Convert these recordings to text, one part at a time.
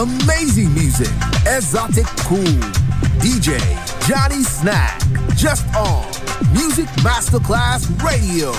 Amazing music, exotic cool. DJ Johnny Snack, just on Music Masterclass Radio.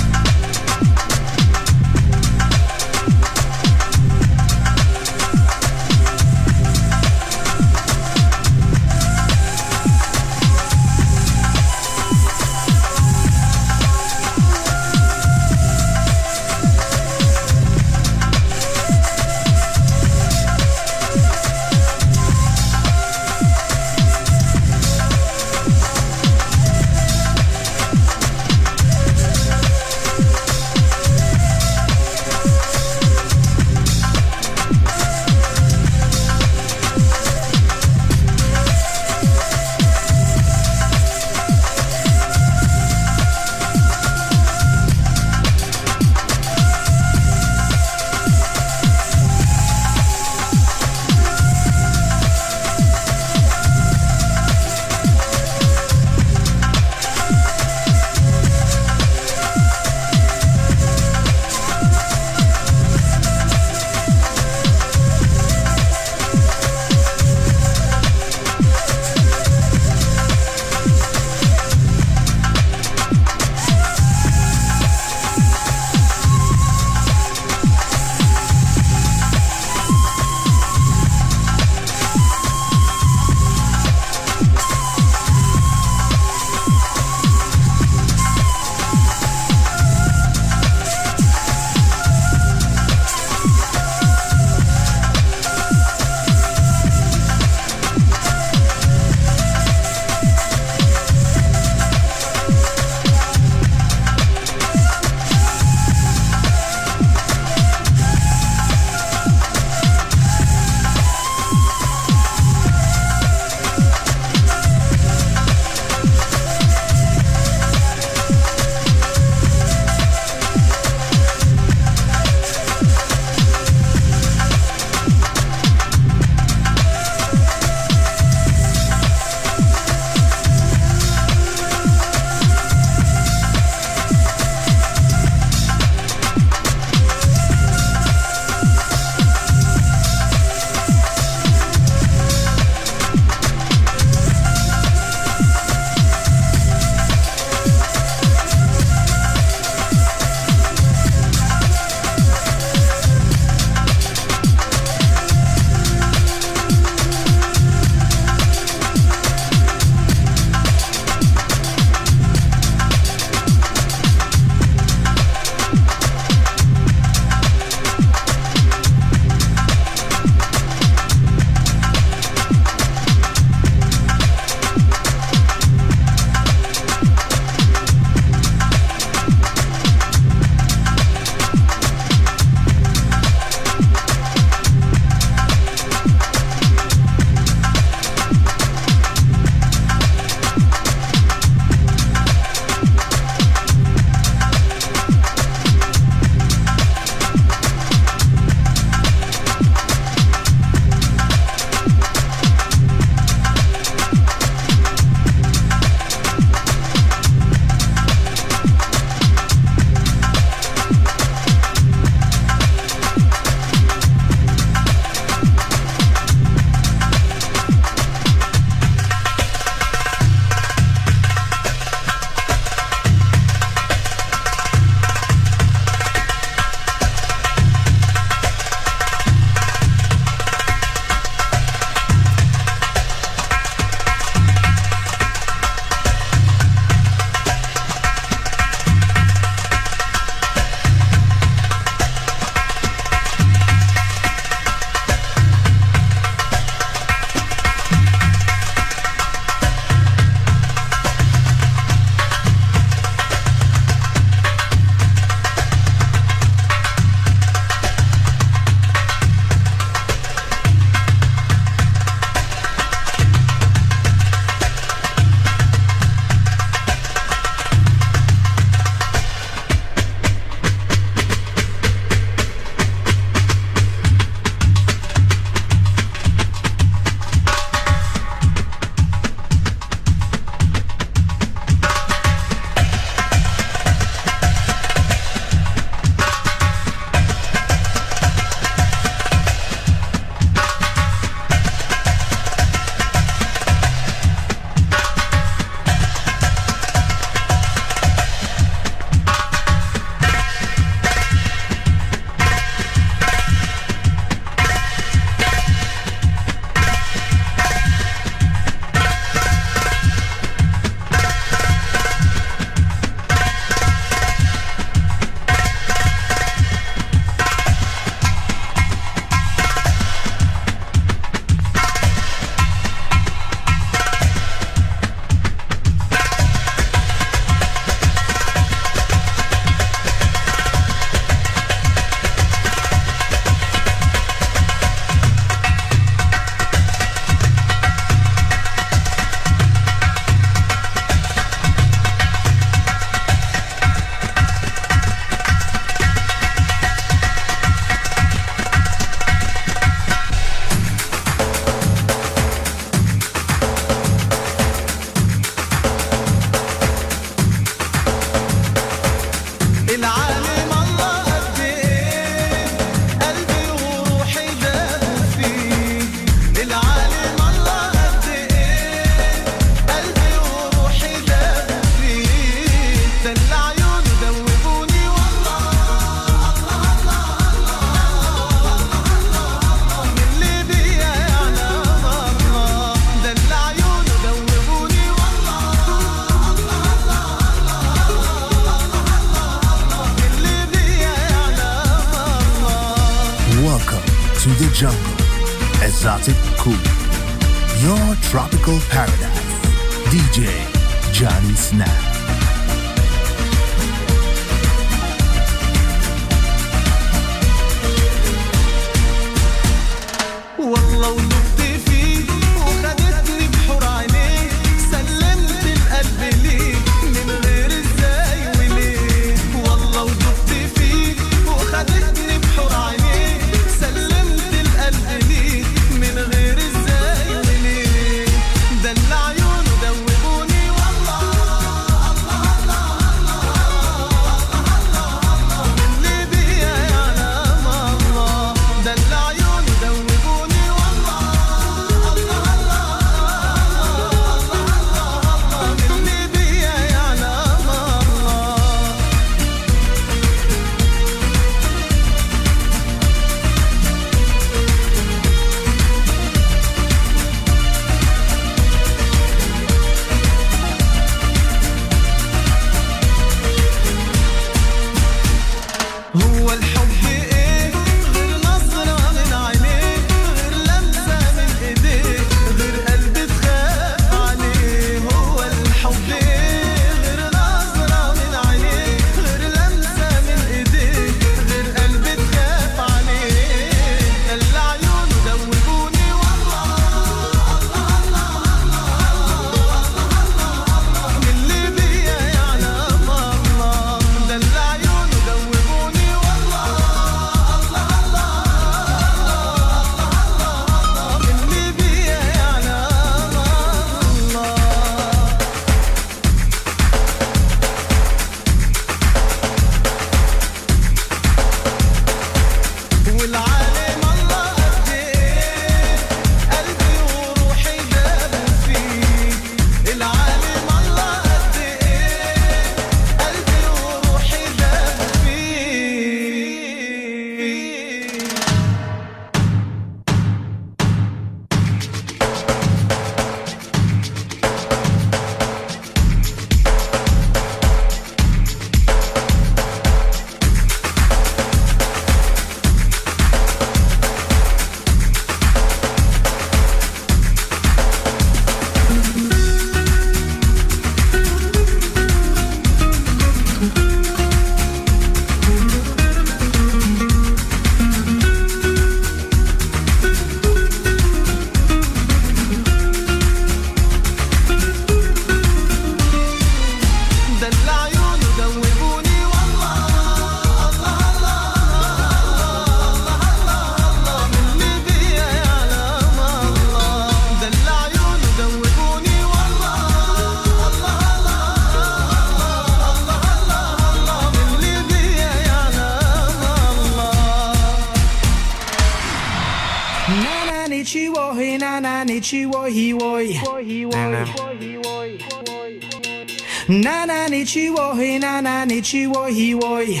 Ni chiwo he woi.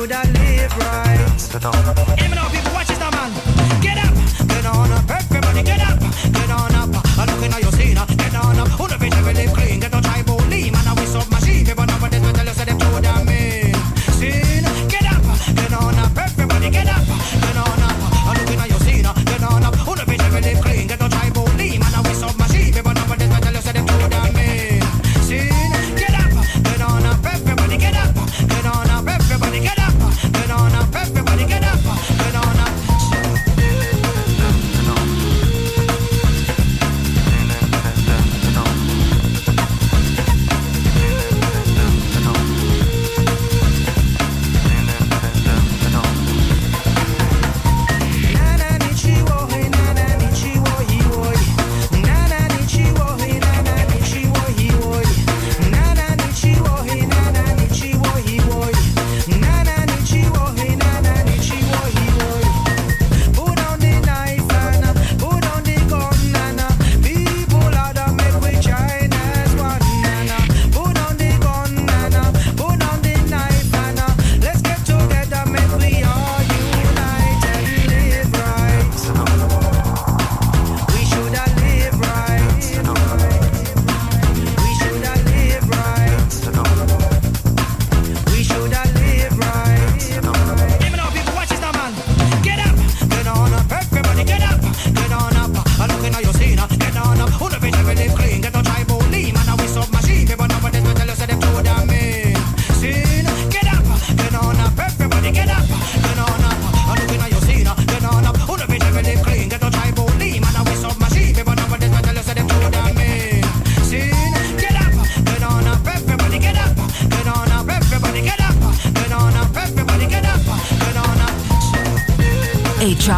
Should have live right.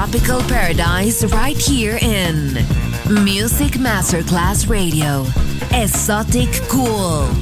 tropical paradise right here in Music Masterclass Radio. Exotic Cool.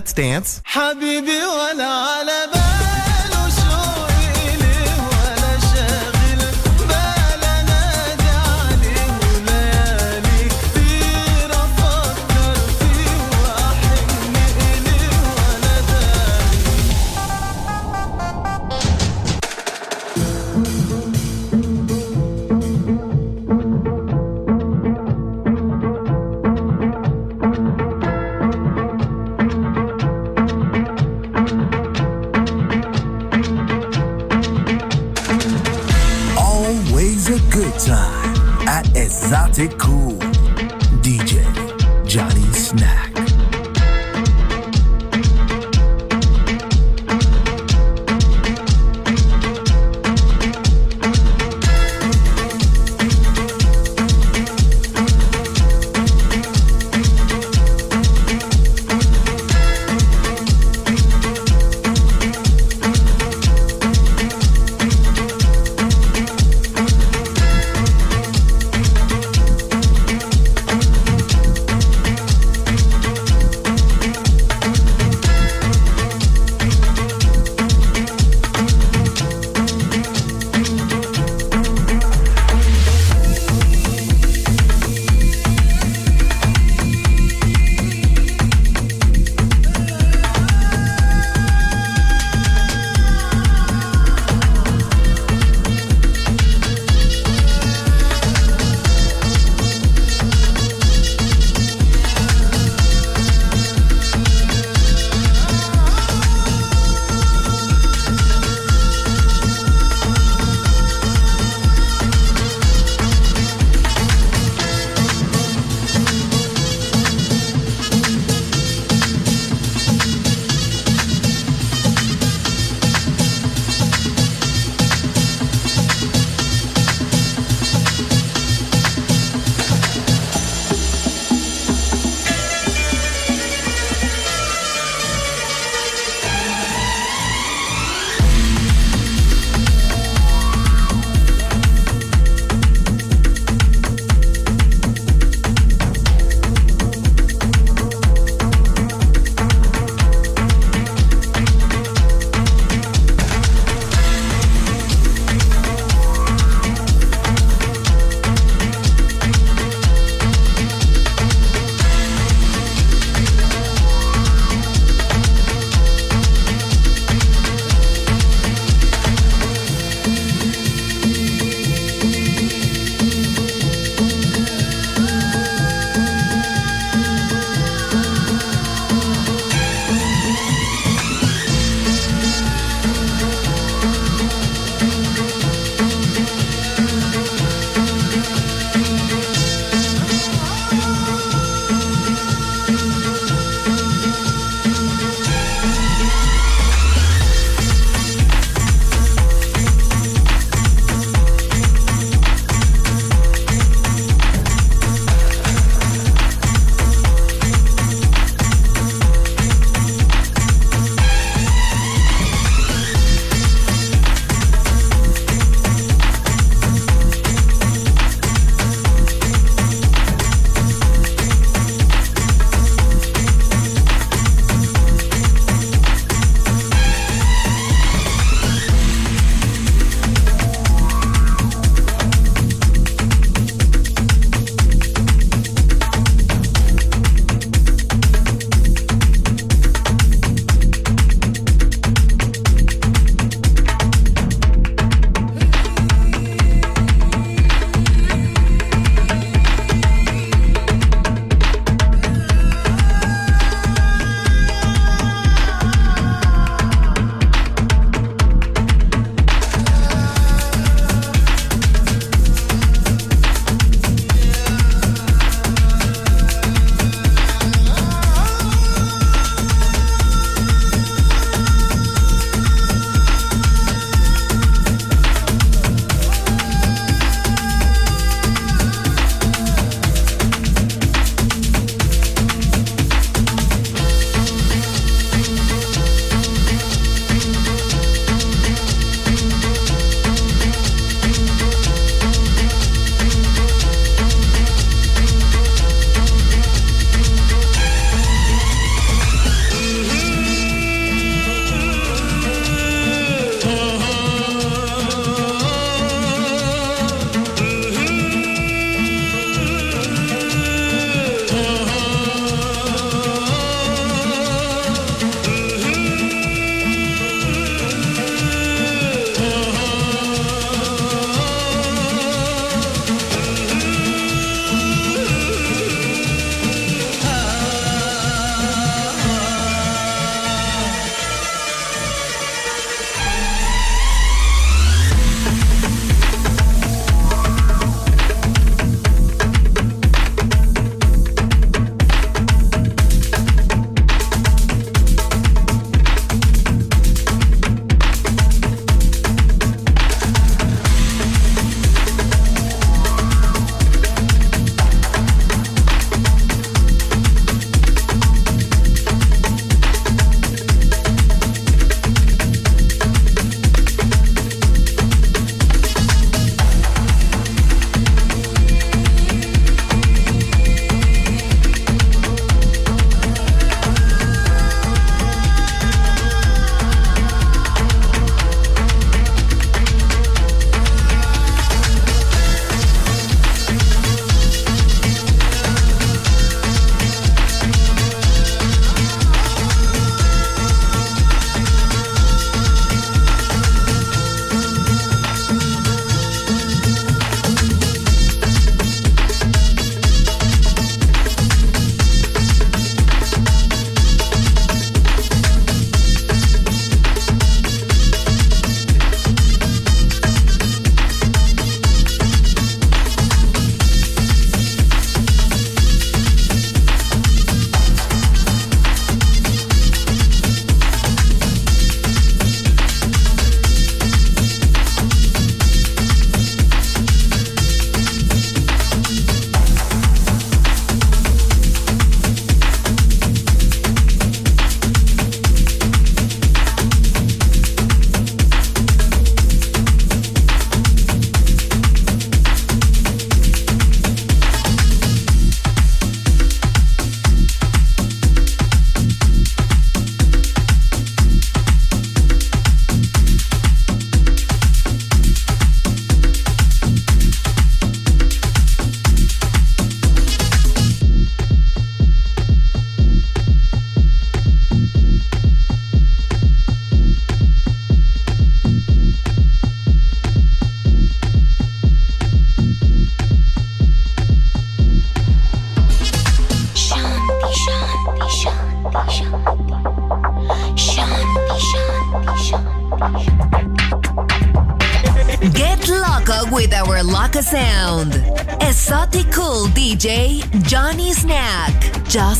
Let's Dance.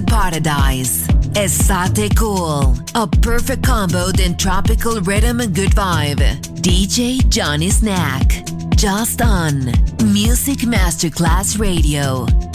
to paradise. Esoticool, a perfect combo than tropical rhythm and good vibe. DJ Johnny Snack, just on Music Masterclass Radio.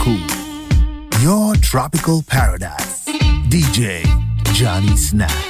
Cool. Your tropical paradise. DJ Johnny Snack.